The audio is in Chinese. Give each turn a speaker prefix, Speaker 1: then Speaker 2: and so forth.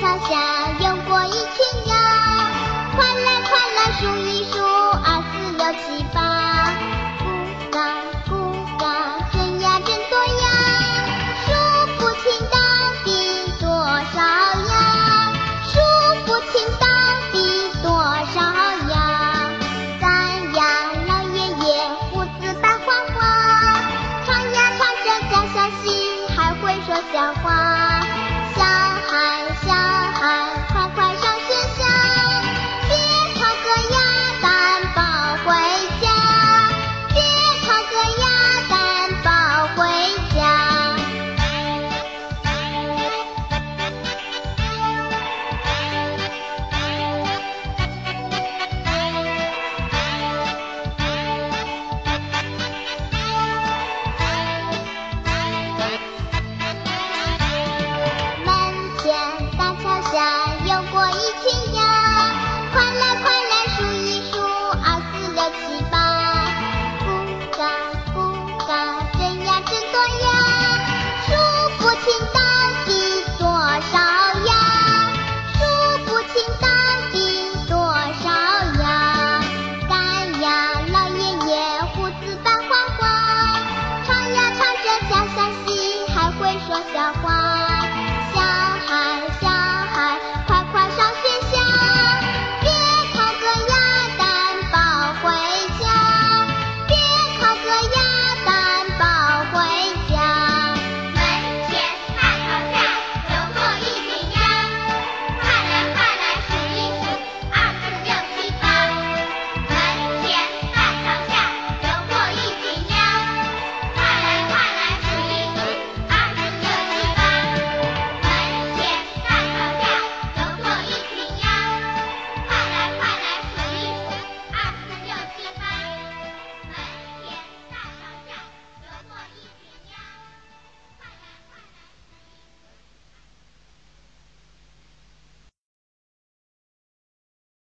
Speaker 1: 桥下游过一群鸭，快来快来数一数，二四六七八，咕嘎咕嘎，真呀真多鸭，数不清到底多少鸭，数不清到底多少鸭。三呀老爷爷，胡子白花花，唱呀唱着家乡戏，还会说笑话。小花